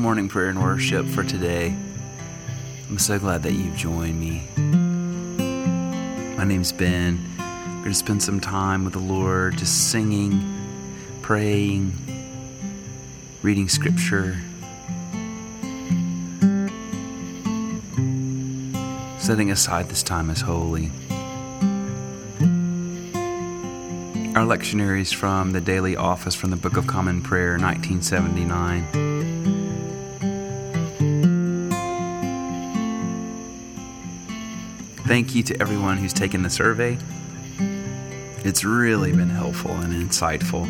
Morning prayer and worship for today. I'm so glad that you've joined me. My name's Ben. We're going to spend some time with the Lord, just singing, praying, reading scripture, setting aside this time as holy. Our lectionary is from the Daily Office from the Book of Common Prayer, 1979. Thank you to everyone who's taken the survey. It's really been helpful and insightful.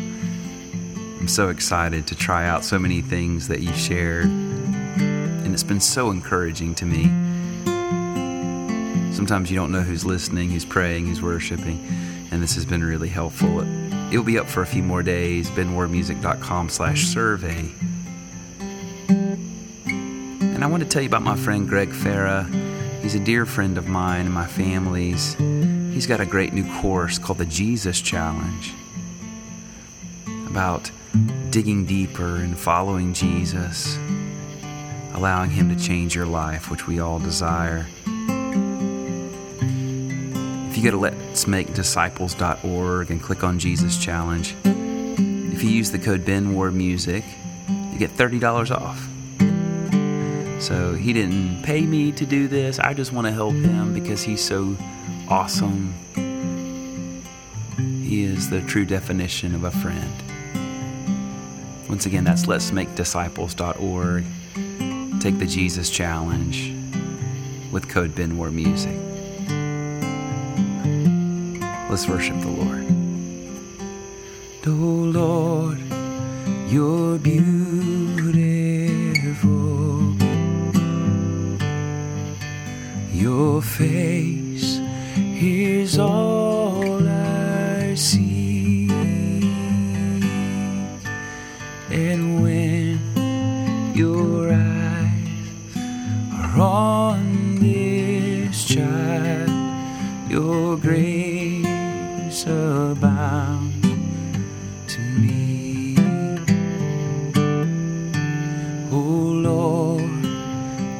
I'm so excited to try out so many things that you shared, and it's been so encouraging to me. Sometimes you don't know who's listening, who's praying, who's worshiping and this has been really helpful. It'll be up for a few more days, benwardmusic.com slash survey. And I want to tell you about my friend Greg Farah. He's a dear friend of mine and my family's. He's got a great new course called the Jesus Challenge about digging deeper and following Jesus, allowing Him to change your life, which we all desire If you go to letsmakedisciples.org and click on Jesus Challenge, if you use the code BenWardMusic, you get $30 off. So he didn't pay me to do this. I just want to help him because he's so awesome. He is the true definition of a friend. Once again, that's letsmakedisciples.org. Take the Jesus Challenge with code BenWardMusic. Let's worship the Lord. Oh Lord, you're beautiful. Your face is all I see. And when your eyes are on this child, your grace abound to me. Oh Lord,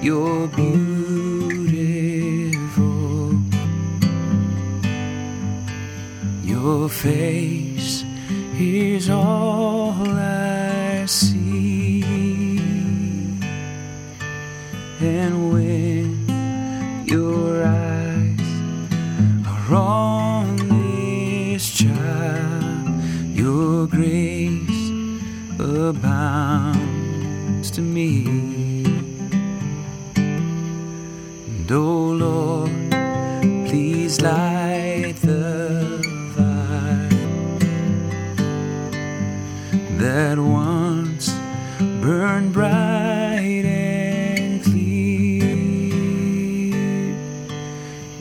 you're beautiful. Face is all I bright and clear.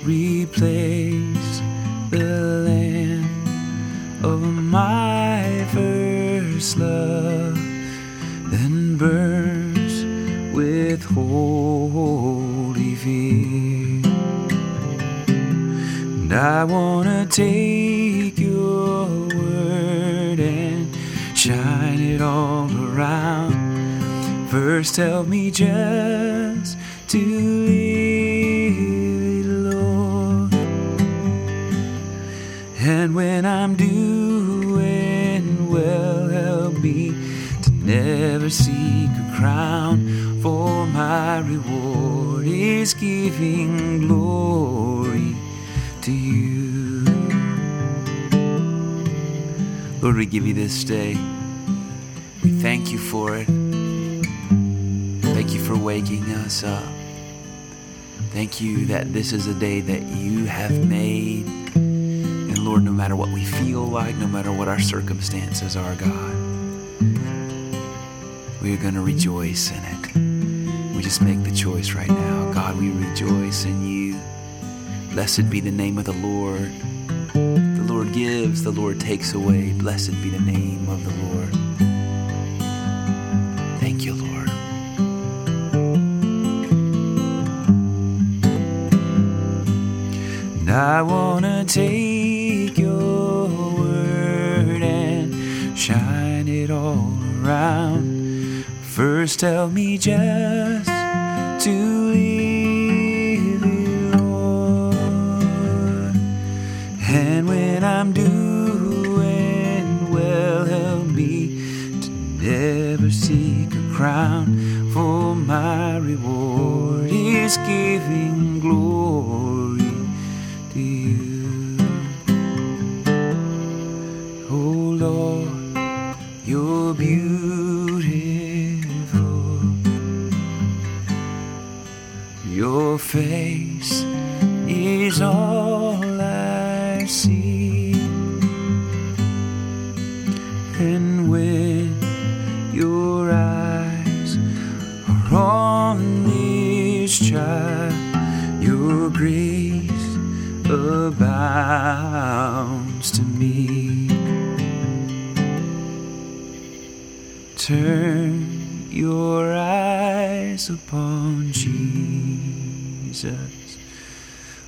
Replace the land of my first love, then burns with holy fear. And I wanna take your word and shine it all around. First, help me just to live, Lord. And when I'm doing well, help me to never seek a crown, for my reward is giving glory to you. Lord, we give you this day. We thank you for it. For waking us up. Thank you that this is a day that you have made. And Lord, no matter what we feel like, no matter what our circumstances are, God, we are going to rejoice in it. We just make the choice right now. God, we rejoice in you. Blessed be the name of the Lord. The Lord gives, the Lord takes away. Blessed be the name of the Lord. I want to take your word and shine it all around. First, tell me just to leave it, Lord. And when I'm doing well, help me to never seek a crown, for my reward is giving you're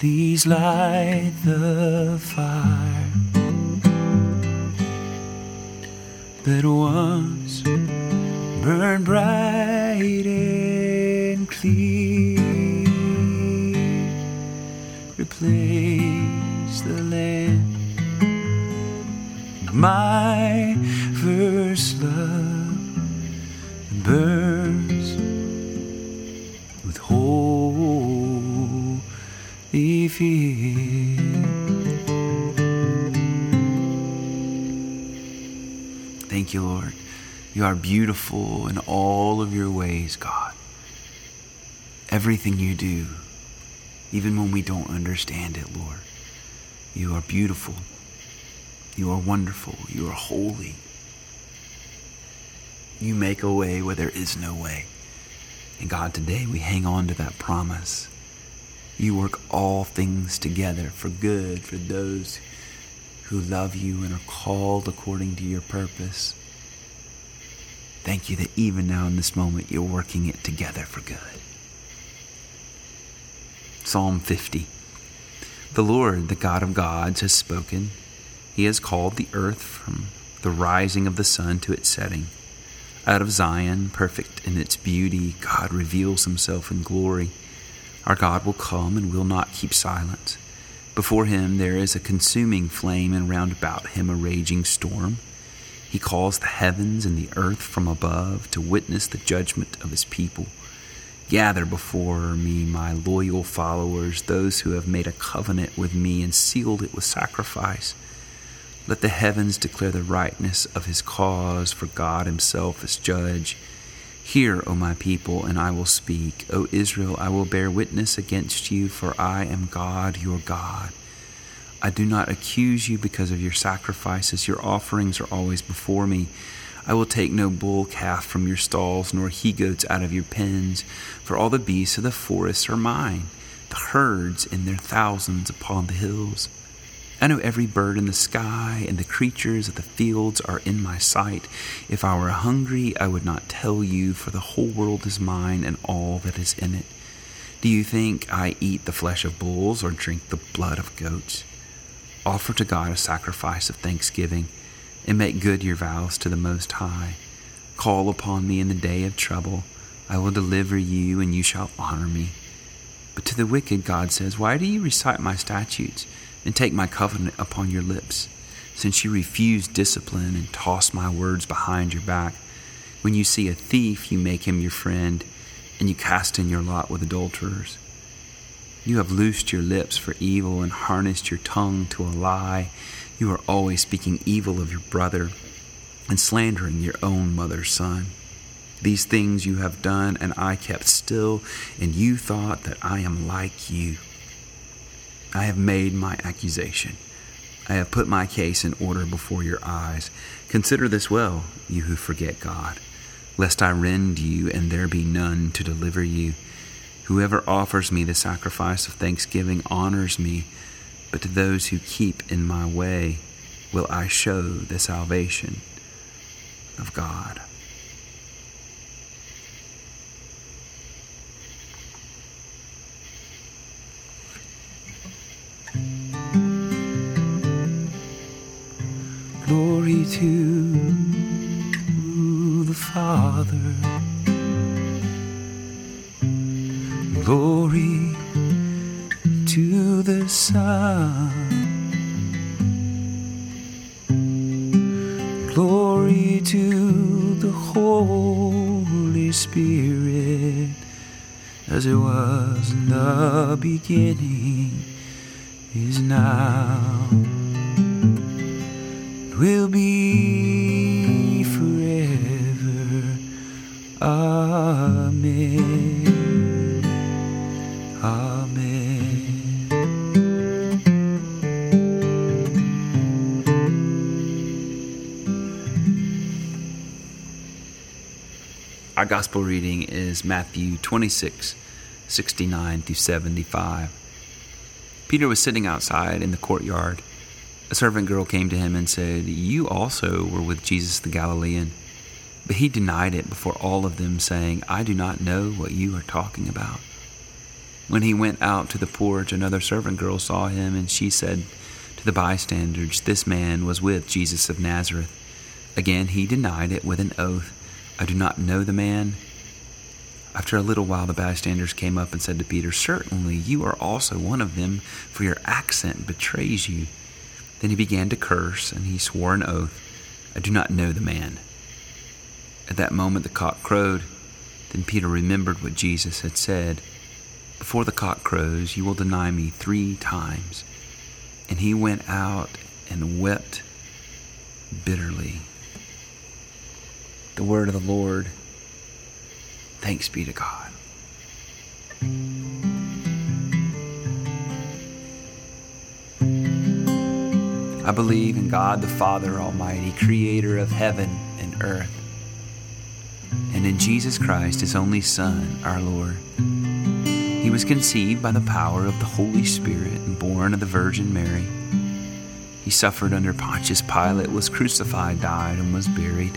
Please light the fire that once burned bright and clear. Replace the land my You are beautiful in all of your ways, God. Everything you do, even when we don't understand it, Lord, you are beautiful. You are wonderful. You are holy. You make a way where there is no way. And God, today we hang on to that promise. You work all things together for good for those who love you and are called according to your purpose. Thank you that even now in this moment you're working it together for good. Psalm 50 The Lord, the God of gods, has spoken. He has called the earth from the rising of the sun to its setting. Out of Zion, perfect in its beauty, God reveals himself in glory. Our God will come and will not keep silence. Before him there is a consuming flame, and round about him a raging storm. He calls the heavens and the earth from above to witness the judgment of his people. Gather before me my loyal followers, those who have made a covenant with me and sealed it with sacrifice. Let the heavens declare the rightness of his cause, for God himself is judge. Hear, O my people, and I will speak. O Israel, I will bear witness against you, for I am God, your God. I do not accuse you because of your sacrifices. Your offerings are always before me. I will take no bull calf from your stalls, nor he goats out of your pens, for all the beasts of the forest are mine, the herds in their thousands upon the hills. I know every bird in the sky, and the creatures of the fields are in my sight. If I were hungry, I would not tell you, for the whole world is mine and all that is in it. Do you think I eat the flesh of bulls or drink the blood of goats? Offer to God a sacrifice of thanksgiving, and make good your vows to the Most High. Call upon me in the day of trouble. I will deliver you, and you shall honor me. But to the wicked, God says, Why do you recite my statutes? and take my covenant upon your lips. Since you refuse discipline and toss my words behind your back, When you see a thief, you make him your friend, and you cast in your lot with adulterers. You have loosed your lips for evil and harnessed your tongue to a lie. You are always speaking evil of your brother and slandering your own mother's son. These things you have done, and I kept still, and you thought that I am like you. I have made my accusation. I have put my case in order before your eyes. Consider this well, you who forget God lest I rend you and there be none to deliver you. Whoever offers me the sacrifice of thanksgiving honors me, but to those who keep in my way will I show the salvation of God. Glory to the Father. Glory to the Son. Glory to the Holy Spirit, as it was in the beginning, is now, and will be forever. Amen. Amen. Our gospel reading is Matthew 26, 69 through 75. Peter was sitting outside in the courtyard. A servant girl came to him and said, You also were with Jesus the Galilean. But he denied it before all of them, saying, I do not know what you are talking about. When he went out to the porch, another servant girl saw him, and she said to the bystanders, This man was with Jesus of Nazareth. Again he denied it with an oath, I do not know the man. After a little while, the bystanders came up and said to Peter, Certainly you are also one of them, for your accent betrays you. Then he began to curse, and he swore an oath, I do not know the man. At that moment, the cock crowed. Then Peter remembered what Jesus had said Before the cock crows, you will deny me three times. And he went out and wept bitterly. The word of the Lord. Thanks be to God. I believe in God the Father Almighty, creator of heaven and earth and in Jesus Christ, his only Son, our Lord. He was conceived by the power of the Holy Spirit and born of the Virgin Mary. He suffered under Pontius Pilate, was crucified, died, and was buried.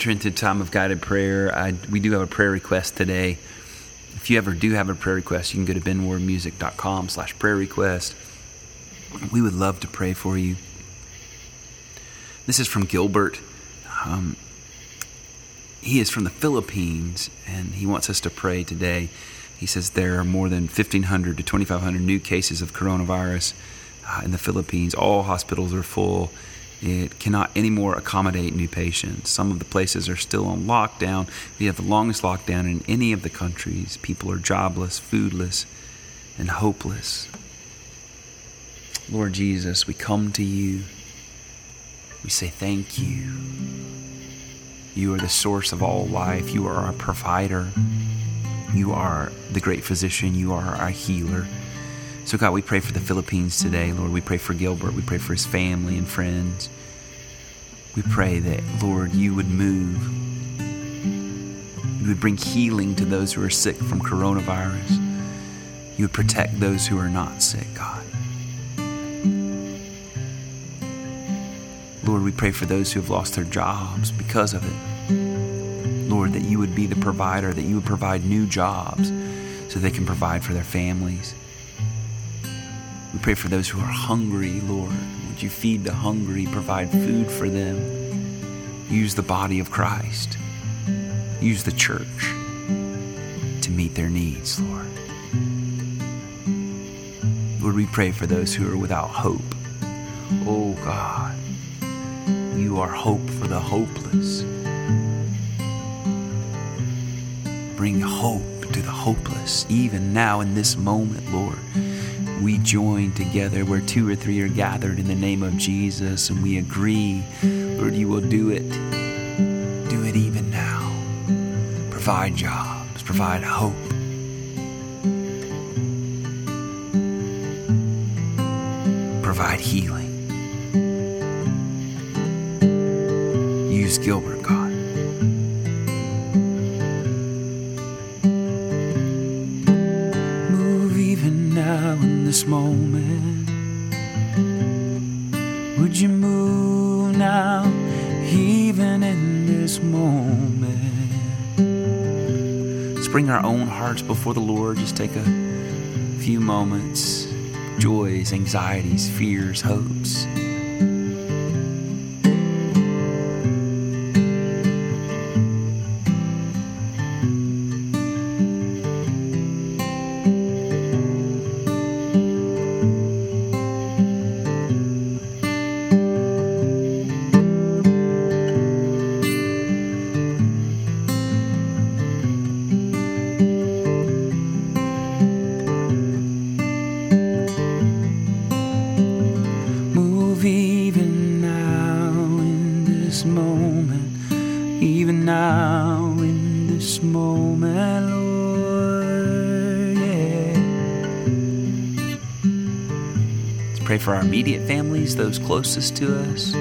Enter into time of guided prayer. I, we do have a prayer request today. If you ever do have a prayer request, you can go to benwardmusic.com slash prayer request. We would love to pray for you. This is from Gilbert. Um, he is from the Philippines, and he wants us to pray today. He says there are more than 1,500 to 2,500 new cases of coronavirus uh, in the Philippines. All hospitals are full. It cannot anymore accommodate new patients. Some of the places are still on lockdown. We have the longest lockdown in any of the countries. People are jobless, foodless, and hopeless. Lord Jesus, we come to you. We say thank you. You are the source of all life. You are our provider. You are the great physician. You are our healer. So, God, we pray for the Philippines today. Lord, we pray for Gilbert. We pray for his family and friends. We pray that, Lord, you would move. You would bring healing to those who are sick from coronavirus. You would protect those who are not sick, God. Lord, we pray for those who have lost their jobs because of it. Lord, that you would be the provider, that you would provide new jobs so they can provide for their families. We pray for those who are hungry, Lord. Would you feed the hungry, provide food for them? Use the body of Christ. Use the church to meet their needs, Lord. Lord, we pray for those who are without hope. Oh God, you are hope for the hopeless. Bring hope to the hopeless, even now in this moment, Lord we join together where two or three are gathered in the name of Jesus and we agree, Lord, you will do it. Do it even now. Provide jobs, provide hope. Provide healing. Use Gilbert, God. This moment? Would you move now, even in this moment? Let's bring our own hearts before the Lord. Just take a few moments. Joys, anxieties, fears, hopes. Immediate families, those closest to us.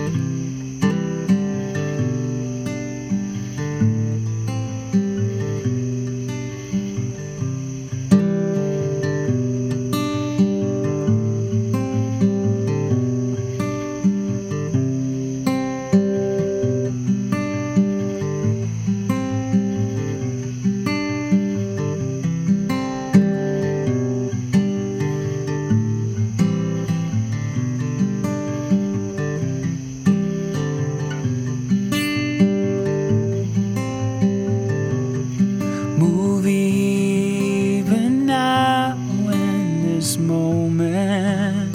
Pray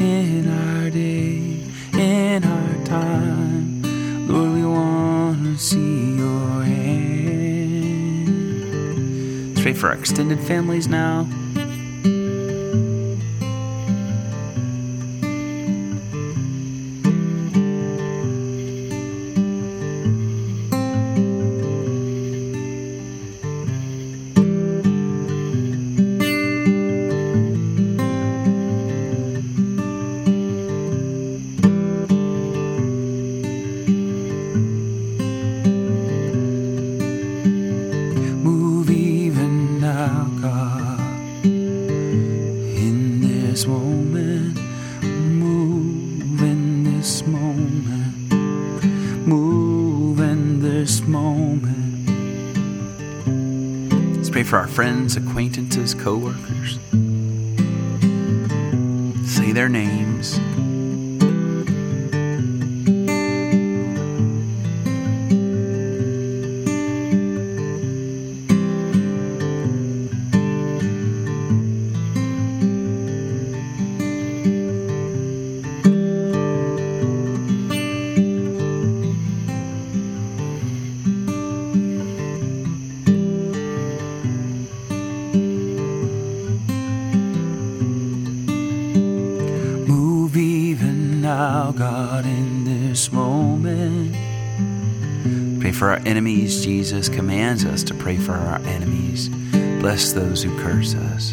in our day, in our time Lord we want to see your hand Straight for our extended families now. For our friends, acquaintances, co-workers. Say their names. For our enemies. Jesus commands us to pray for our enemies. Bless those who curse us.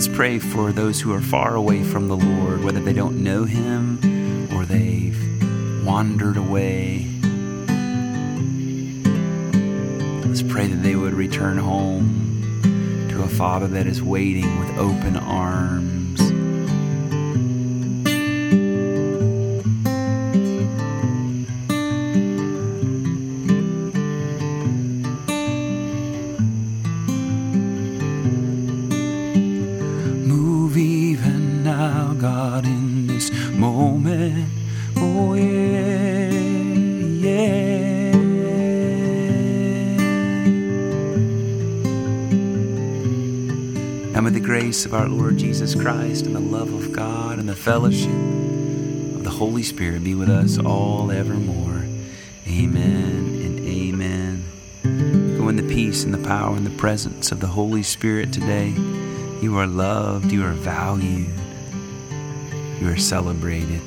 Let's pray for those who are far away from the Lord, whether they don't know Him or they've wandered away. Let's pray that they would return home to a Father that is waiting with open arms. And with the grace of our Lord Jesus Christ and the love of God and the fellowship of the Holy Spirit be with us all evermore. Amen and amen. Go in the peace and the power and the presence of the Holy Spirit today. You are loved, you are valued, you are celebrated.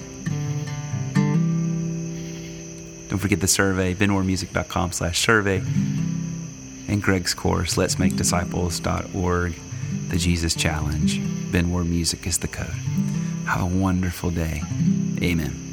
Don't forget the survey, benwardmusic.com slash survey, and Greg's course, letsmakedisciples.org, the Jesus Challenge. BenWardMusic is the code. Have a wonderful day. Amen.